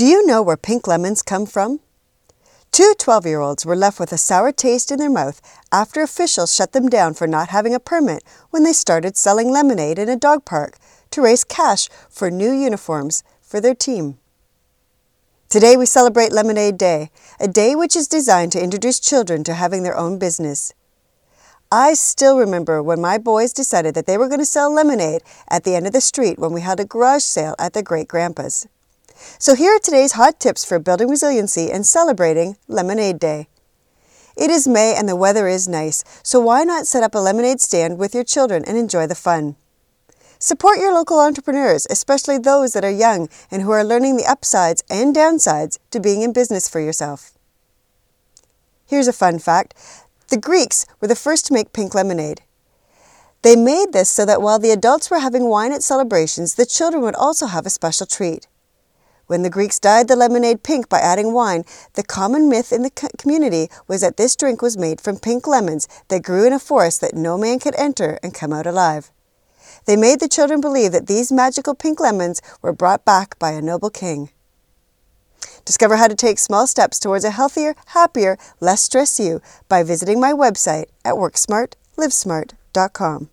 Do you know where pink lemons come from? Two 12 year olds were left with a sour taste in their mouth after officials shut them down for not having a permit when they started selling lemonade in a dog park to raise cash for new uniforms for their team. Today we celebrate Lemonade Day, a day which is designed to introduce children to having their own business. I still remember when my boys decided that they were going to sell lemonade at the end of the street when we held a garage sale at their great grandpa's. So here are today's hot tips for building resiliency and celebrating Lemonade Day. It is May and the weather is nice, so why not set up a lemonade stand with your children and enjoy the fun? Support your local entrepreneurs, especially those that are young and who are learning the upsides and downsides to being in business for yourself. Here's a fun fact the Greeks were the first to make pink lemonade. They made this so that while the adults were having wine at celebrations, the children would also have a special treat. When the Greeks dyed the lemonade pink by adding wine, the common myth in the community was that this drink was made from pink lemons that grew in a forest that no man could enter and come out alive. They made the children believe that these magical pink lemons were brought back by a noble king. Discover how to take small steps towards a healthier, happier, less stress you by visiting my website at worksmartlivesmart.com.